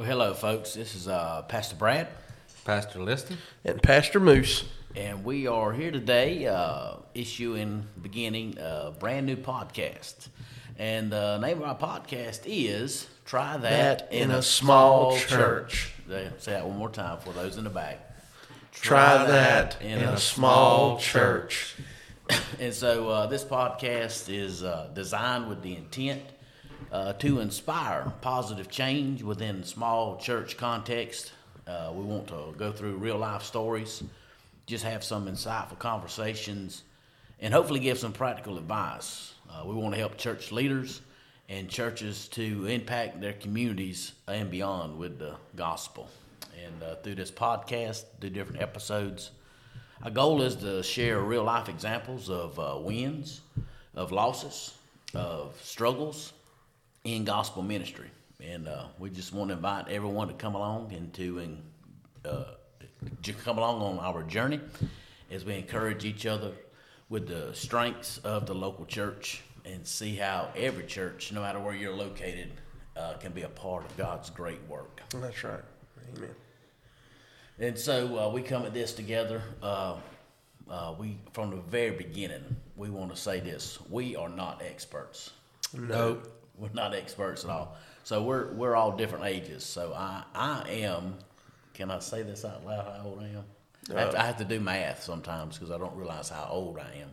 Well, hello, folks. This is uh, Pastor Brad, Pastor Liston. and Pastor Moose. and we are here today uh, issuing, beginning a brand new podcast. And the name of our podcast is Try That, That in a Small Church. Say say that one more time for those in the back. Try that in a small church. And so uh, this podcast is uh, designed with the intent uh, to inspire positive change within small church context. Uh, we want to go through real life stories, just have some insightful conversations, and hopefully give some practical advice. Uh, we want to help church leaders and churches to impact their communities and beyond with the gospel. And uh, through this podcast, through different episodes, our goal is to share real life examples of uh, wins, of losses, of struggles in gospel ministry. And uh, we just want to invite everyone to come along and to uh, j- come along on our journey as we encourage each other with the strengths of the local church and see how every church, no matter where you're located, uh, can be a part of God's great work. That's right. Amen. And so uh, we come at this together. Uh, uh, we from the very beginning, we want to say this: we are not experts. No. We're not experts at all. So we're we're all different ages. So I I am. Can I say this out loud? How old I am? I, have to, I have to do math sometimes because I don't realize how old I am.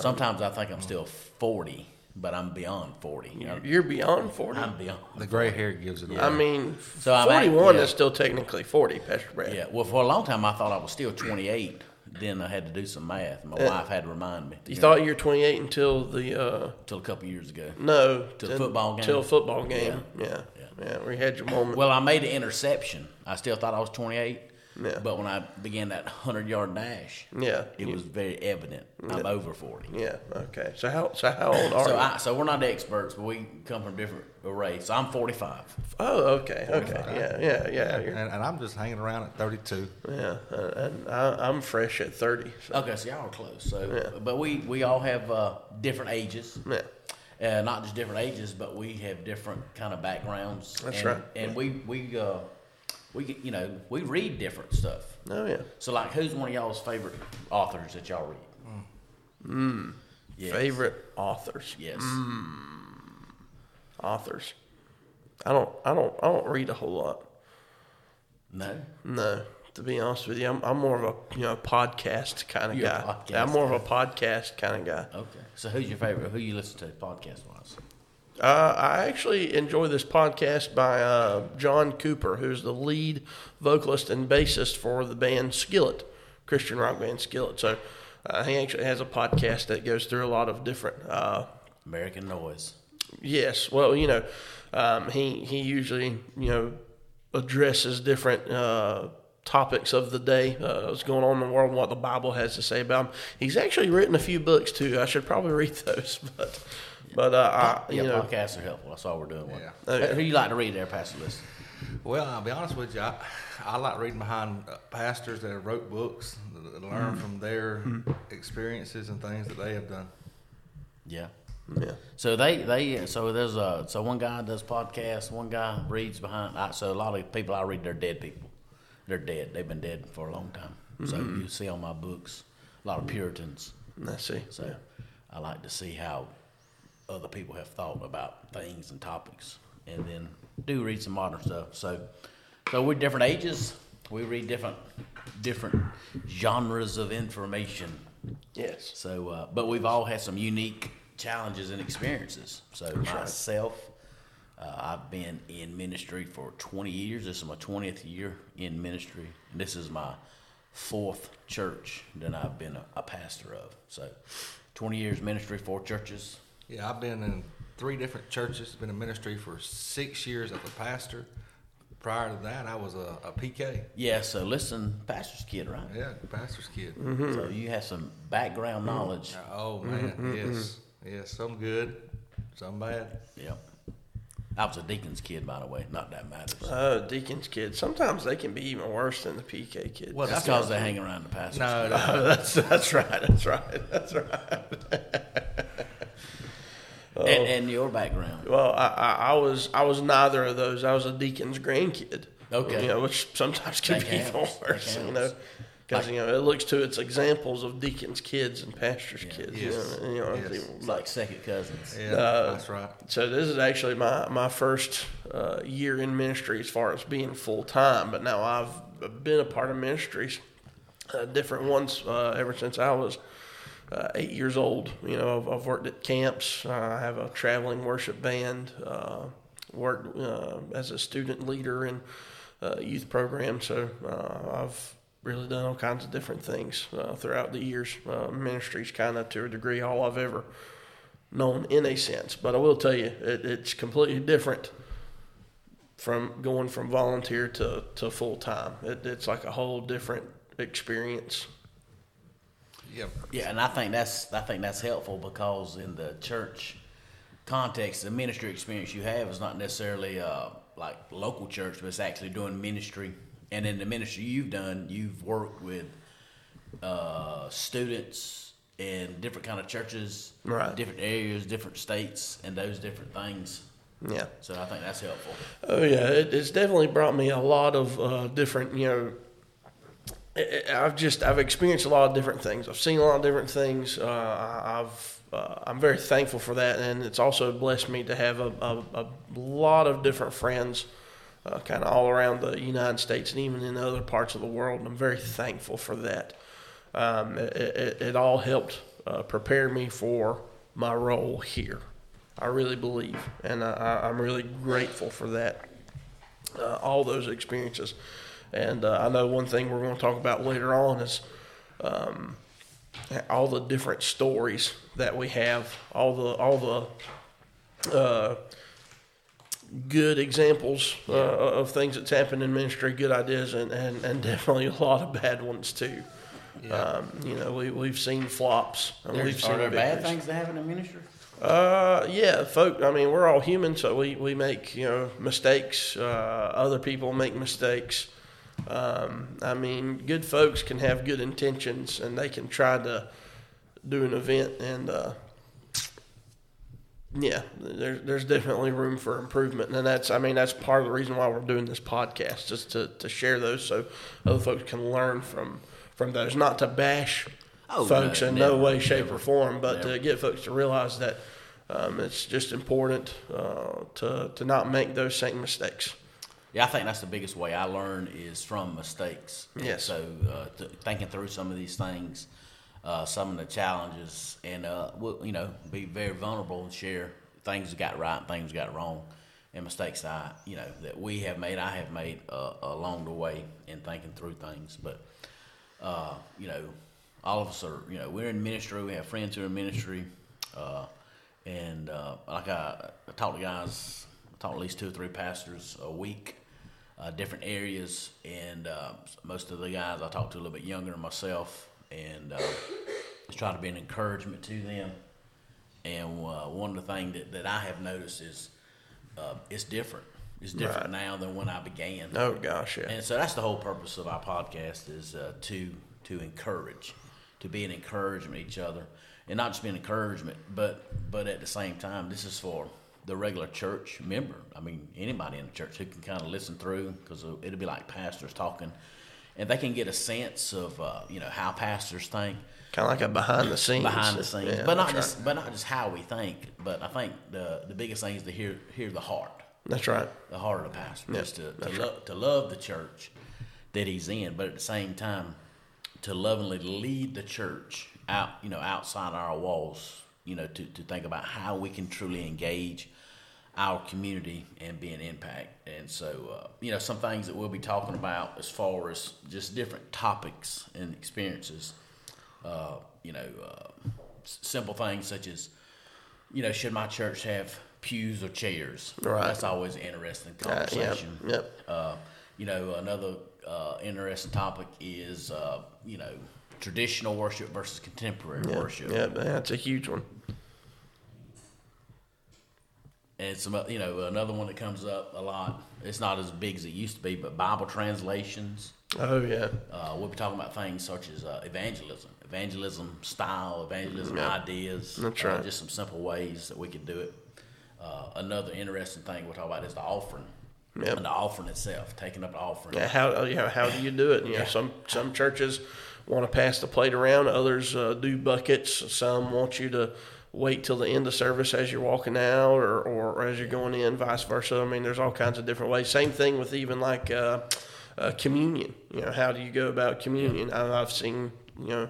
Sometimes I think I'm still forty, but I'm beyond forty. You know, You're beyond 40. I'm beyond. The gray hair gives it away. I mean, So I'm at- 41 yeah. is still technically 40, Pastor Brad. Yeah. Well, for a long time I thought I was still 28. Then I had to do some math. My wife had to remind me. You thought you were 28 until the, uh, Till a couple years ago. no. Till the football game? Till football game. Yeah. Yeah. Yeah. Yeah. We had your moment. Well, I made an interception. I still thought I was 28. Yeah. But when I began that 100 yard dash, yeah. it was very evident I'm over 40. Yeah. Okay. So how, so how old are So, you? I, so we're not experts, but we come from different arrays. So I'm 45. oh, okay. Okay. Yeah. Yeah. Yeah. and, You're, and I'm just hanging around at 32. yeah. Uh, and I, I'm fresh at 30. So. Okay, so y'all are close. So, Yeah. but we we all have uh, different ages. Yeah. uh, not just different ages, but we have different kind of backgrounds. That's and, right. And we we uh, we get- you know we read different stuff. Oh, yeah. So like, who's one of y'all's favorite authors that y'all read? Mm. Yes. Favorite authors. Yes. Authors. I don't. I don't. I don't read a whole lot. No. No, to be honest with you, I'm, I'm more of a you know podcast kind of You're guy. I'm more of a podcast kind of guy. Okay. So who's your favorite? Who you listen to podcast wise? Uh, I actually enjoy this podcast by uh, John Cooper, who's the lead vocalist and bassist for the band Skillet, Christian rock band Skillet. So uh, he actually has a podcast that goes through a lot of different. Uh, American Noise. Yes, well, you know, um, he he usually you know addresses different uh, topics of the day, uh, what's going on in the world, and what the Bible has to say about him. He's actually written a few books too. I should probably read those, but but uh, I, Yeah, know, podcasts are helpful. That's all we're doing. Yeah. Yeah. Who you like to read there, Pastor List? Well, I'll be honest with you. I, I like reading behind uh, pastors that have wrote books, that Mm-hmm. learn from their experiences and things that they have done. Yeah. yeah, So they they so there's a so one guy does podcasts, one guy reads behind. I, so a lot of people I read they're dead people. They're dead. They've been dead for a long time. So you see on my books a lot of Puritans. I see. So I like to see how other people have thought about things and topics, and then do read some modern stuff. So so we're different ages. We read different different genres of information. Yes, So, uh, but we've all had some unique challenges and experiences. So myself, uh, I've been in ministry for 20 years. This is my 20th year in ministry. And this is my fourth church that I've been a, a pastor of. So 20 years ministry, four churches. Yeah, I've been in three different churches, been in ministry for six years as a pastor. Prior to that, I was a, a PK. Yeah, so listen, pastor's kid, right? Yeah, pastor's kid. Mm-hmm. So you have some background knowledge. Oh, man. Mm-hmm. Mm-hmm. Yes. Yes. Some good, some bad. Yep. I was a deacon's kid, by the way. Not that matters. uh, deacons kids. Sometimes they can be even worse than the PK kids. Well, That's because they hang around the pastor's No, kid. no. that's that's right. That's right. That's right. And, and your background. well, I, I, I was I was neither of those. I was a deacon's grandkid. Okay. You know, which sometimes can That be counts. That worse. You know, counts. because you know it looks to its examples of deacons' kids and pastors' kids. Yes. You know, you know, Yes. it's It's like second cousins. Yeah, Uh, that's right. So this is actually my my first uh, year in ministry as far as being full time. But now I've been a part of ministries, uh, different ones uh, ever since I was uh, eight years old. You know, I've, I've worked at camps. Uh, I have a traveling worship band. Uh, worked uh, as a student leader in uh, youth program. So uh, I've really done all kinds of different things uh, throughout the years. Uh, ministry's kind of to a degree all I've ever known in a sense. But I will tell you, it, it's completely different from going from volunteer to, to full time. It, it's like a whole different experience. Yep. Yeah, and I think that's I think that's helpful because in the church context, the ministry experience you have is not necessarily uh, like local church, but it's actually doing ministry. And in the ministry you've done, you've worked with uh, students in different kind of churches, Right. different areas, different states, and those different things. Yeah. So I think that's helpful. Oh yeah, it, it's definitely brought me a lot of uh, different. You know, I- I- I've just I've experienced a lot of different things. I've seen a lot of different things. Uh, I've uh, I'm very thankful for that, and it's also blessed me to have a, a, a lot of different friends, uh, kind of all around the United States and even in other parts of the world. And I'm very thankful for that. Um, it, it, it all helped uh, prepare me for my role here. I really believe, and I, I'm really grateful for that uh, all those experiences. And uh, I know one thing we're going to talk about later on is um, all the different stories that we have, all the all the uh, good examples uh, of things that's happened in ministry, good ideas, and, and, and definitely a lot of bad ones too. Um, you know, we we've seen flops. And we've seen are there bad victories. things that happen in ministry? Uh, yeah, folk. I mean, we're all human, so we, we make you know mistakes. Uh, other people make mistakes. Um, I mean, good folks can have good intentions, and they can try to do an event, and uh, yeah, there's there's definitely room for improvement, and that's I mean that's part of the reason why we're doing this podcast, just to, to share those so other folks can learn from from those, not to bash Oh, folks no, in never, no way, shape, never, or form, but never. to get folks to realize that um, it's just important uh, to to not make those same mistakes. Yeah, I think that's the biggest way I learn is from mistakes. Yes. So uh, th- thinking through some of these things, uh, some of the challenges, and uh, we'll, you know, be very vulnerable and share things got right things got wrong, and mistakes I, you know, that we have made, I have made uh, along the way in thinking through things. But uh, you know, all of us are, you know, we're in ministry. We have friends who are in ministry, uh, and uh, like I, I talk to guys, I talk to at least two or three pastors a week, uh, different areas, and uh, most of the guys I talk to a little bit younger than myself, and uh, just try to be an encouragement to them. And uh, one of the things that, that I have noticed is uh, it's different. It's different Right. now than when I began. Oh gosh, yeah, And so that's the whole purpose of our podcast is uh, to to encourage, to be an encouragement to each other, and not just be an encouragement, but but at the same time, this is for the regular church member. I mean, anybody in the church who can kind of listen through because it'll be like pastors talking, and they can get a sense of uh, you know how pastors think kind of like a behind the scenes, behind the scenes, Yeah, but not just right. but not just how we think. But I think the the biggest thing is to hear hear the heart That's right. the heart of the pastor Yeah, is to, to, lo- to love the church that he's in, but at the same time, to lovingly lead the church out, you know, outside our walls, you know, to, to think about how we can truly engage our community and be an impact. And so, uh, you know, some things that we'll be talking about as far as just different topics and experiences, uh, you know, uh, simple things such as, you know, should my church have pews or chairs? Right. That's always an interesting Uh, yep, conversation. yep. Uh, you know, another uh, interesting topic is, uh, you know, traditional worship versus contemporary Yeah, worship. yeah, that's a huge one. And some you know another one that comes up a lot. It's not as big as it used to be, but Bible translations. Oh yeah, Uh, we'll be talking about things such as uh, evangelism, evangelism style, evangelism ideas. That's uh, right. just some simple ways that we could do it. Uh, another interesting thing we'll talk about is the offering. Yep. And the offering itself, taking up the offering. yeah. How you know how do you do it? You know, some some churches want to pass the plate around. Others uh, do buckets. Some want you to wait till the end of service as you're walking out, or, or as you're going in, vice versa. I mean, there's all kinds of different ways. Same thing with even like uh, uh, communion. You know, how do you go about communion? I, I've seen you know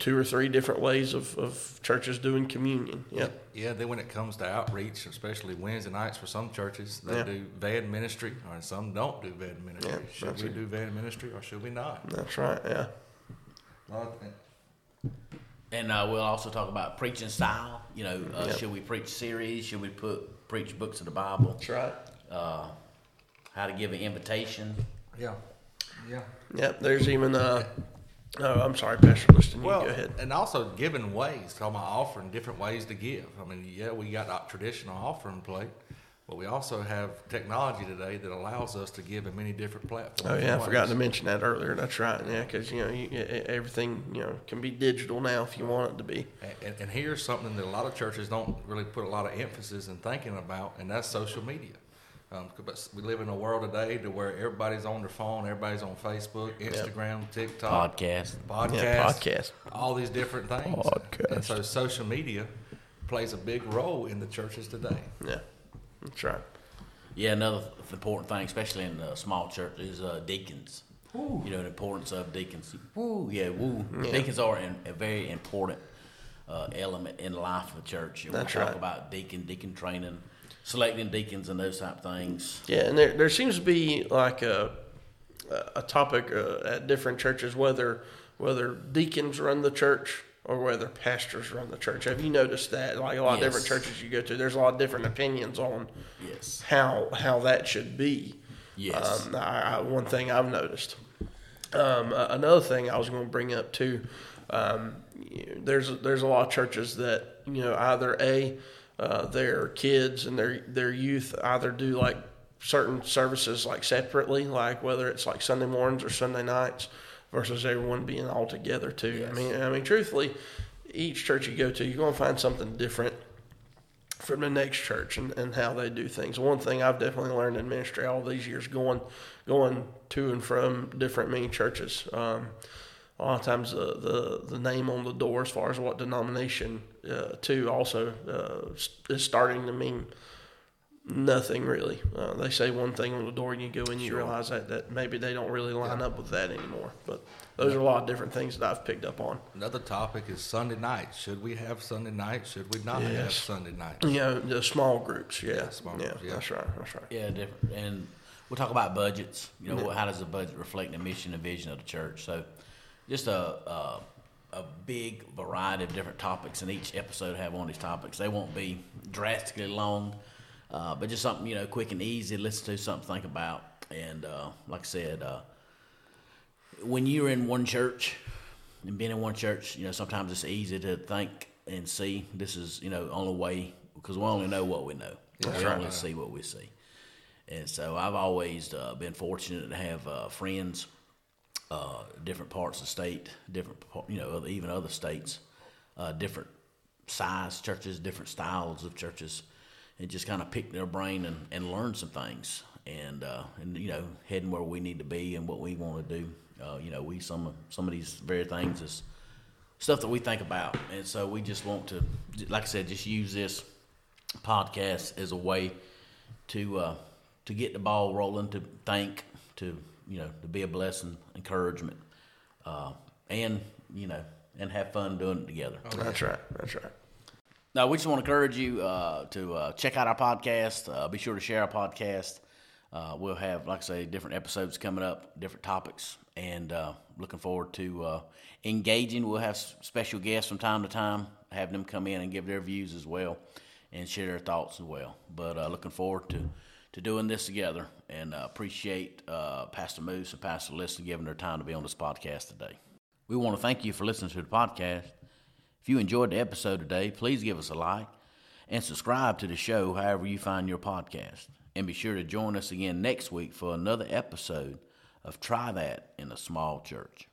two or three different ways of, of churches doing communion. Yep. Yeah, then when it comes to outreach, especially Wednesday nights for some churches, they Yeah. do van ministry, or some don't do van ministry. Yeah, should we it. do van ministry or should we not? That's right. Yeah. And uh, we'll also talk about preaching style. You know, uh, Yep. should we preach series? Should we put preach books of the Bible? That's right. Uh, how to give an invitation? Yeah, yeah. Yep. There's even uh. Oh, I'm sorry, Pastor Liston. You Well, go ahead. and also giving ways, talking about offering different ways to give. I mean, yeah, we got our traditional offering plate, but we also have technology today that allows us to give in many different platforms. Oh yeah, I forgot to mention that earlier. That's right. Yeah, because you know you, everything you know can be digital now if you want it to be. And, and here's something that a lot of churches don't really put a lot of emphasis in thinking about, and that's social media. Um, 'cause we live in a world today to where everybody's on their phone, everybody's on Facebook, Instagram, TikTok, Podcast. podcast, Yeah, podcast. all these different things. Podcast. And so social media plays a big role in the churches today. Yeah, that's right. Yeah, another th- important thing, especially in uh, small churches, is uh, deacons. You know the importance of deacons. Woo, yeah, woo. Deacons are an, a very important uh, element in the life of the church. And That's we'll talk right. about deacon, deacon training, selecting deacons, and those type of things. Yeah, and there there seems to be like a a topic uh, at different churches whether whether deacons run the church or whether pastors run the church. Have you noticed that? Like a lot of different churches you go to, there's a lot of different opinions on Yes. how how that should be. Yes. Um, I, I, one thing I've noticed. Um, another thing I was going to bring up too. Um, you- there's there's a lot of churches that you know either a uh, their kids and their their youth either do like certain services like separately, like whether it's like Sunday mornings or Sunday nights, versus everyone being all together too. I mean, I mean, truthfully, each church you go to, you're going to find something different from the next church and, and how they do things. One thing I've definitely learned in ministry all these years going going to and from different many churches. Um, a lot of times the, the, the name on the door as far as what denomination uh, too also uh, is starting to mean nothing really. Uh, they say one thing on the door and you go in you realize that, that maybe they don't really line up with that anymore. But those are a lot of different things that I've picked up on. Another topic is Sunday night. Should we have Sunday night? Should we not have Sunday night? Yeah, the small groups, yeah. Yeah, small yeah, groups, yeah. that's right, that's right. Yeah, different. And we'll talk about budgets. You know, how does the budget reflect the mission and vision of the church? So, just a, a a big variety of different topics, and each episode have one of these topics. They won't be drastically long, uh, but just something you know, quick and easy to listen to, something to think about. And uh, like I said, uh, when you're in one church and being in one church, you know, sometimes it's easy to think and see this is you know only way because we only know what we know. we only see what we see. And so I've always uh, been fortunate to have uh, friends, uh, different parts of the state, different, you know, other- even other states, uh, different size churches, different styles of churches, and just kind of pick their brain and, and learn some things. And, uh, and, you know, heading where we need to be and what we want to do. Uh, you know, we, some, of- some of these very things is stuff that we think about. And so we just want to, like I said, just use this podcast as a way to uh, to get the ball rolling, to think, to you know, to be a blessing, encouragement, uh, and you know, and have fun doing it together. That's right, that's right. Now, we just want to encourage you uh, to uh, check out our podcast. Uh, be sure to share our podcast. Uh, we'll have, like I say, different episodes coming up, different topics, and uh, looking forward to uh, engaging. We'll have special guests from time to time, have them come in and give their views as well, and share their thoughts as well. But looking forward to to doing this together, and appreciate Pastor Moose and Pastor Liston giving their time to be on this podcast today. We want to thank you for listening to the podcast. If you enjoyed the episode today, please give us a like and subscribe to the show however you find your podcast. And be sure to join us again next week for another episode of Try That in a Small Church.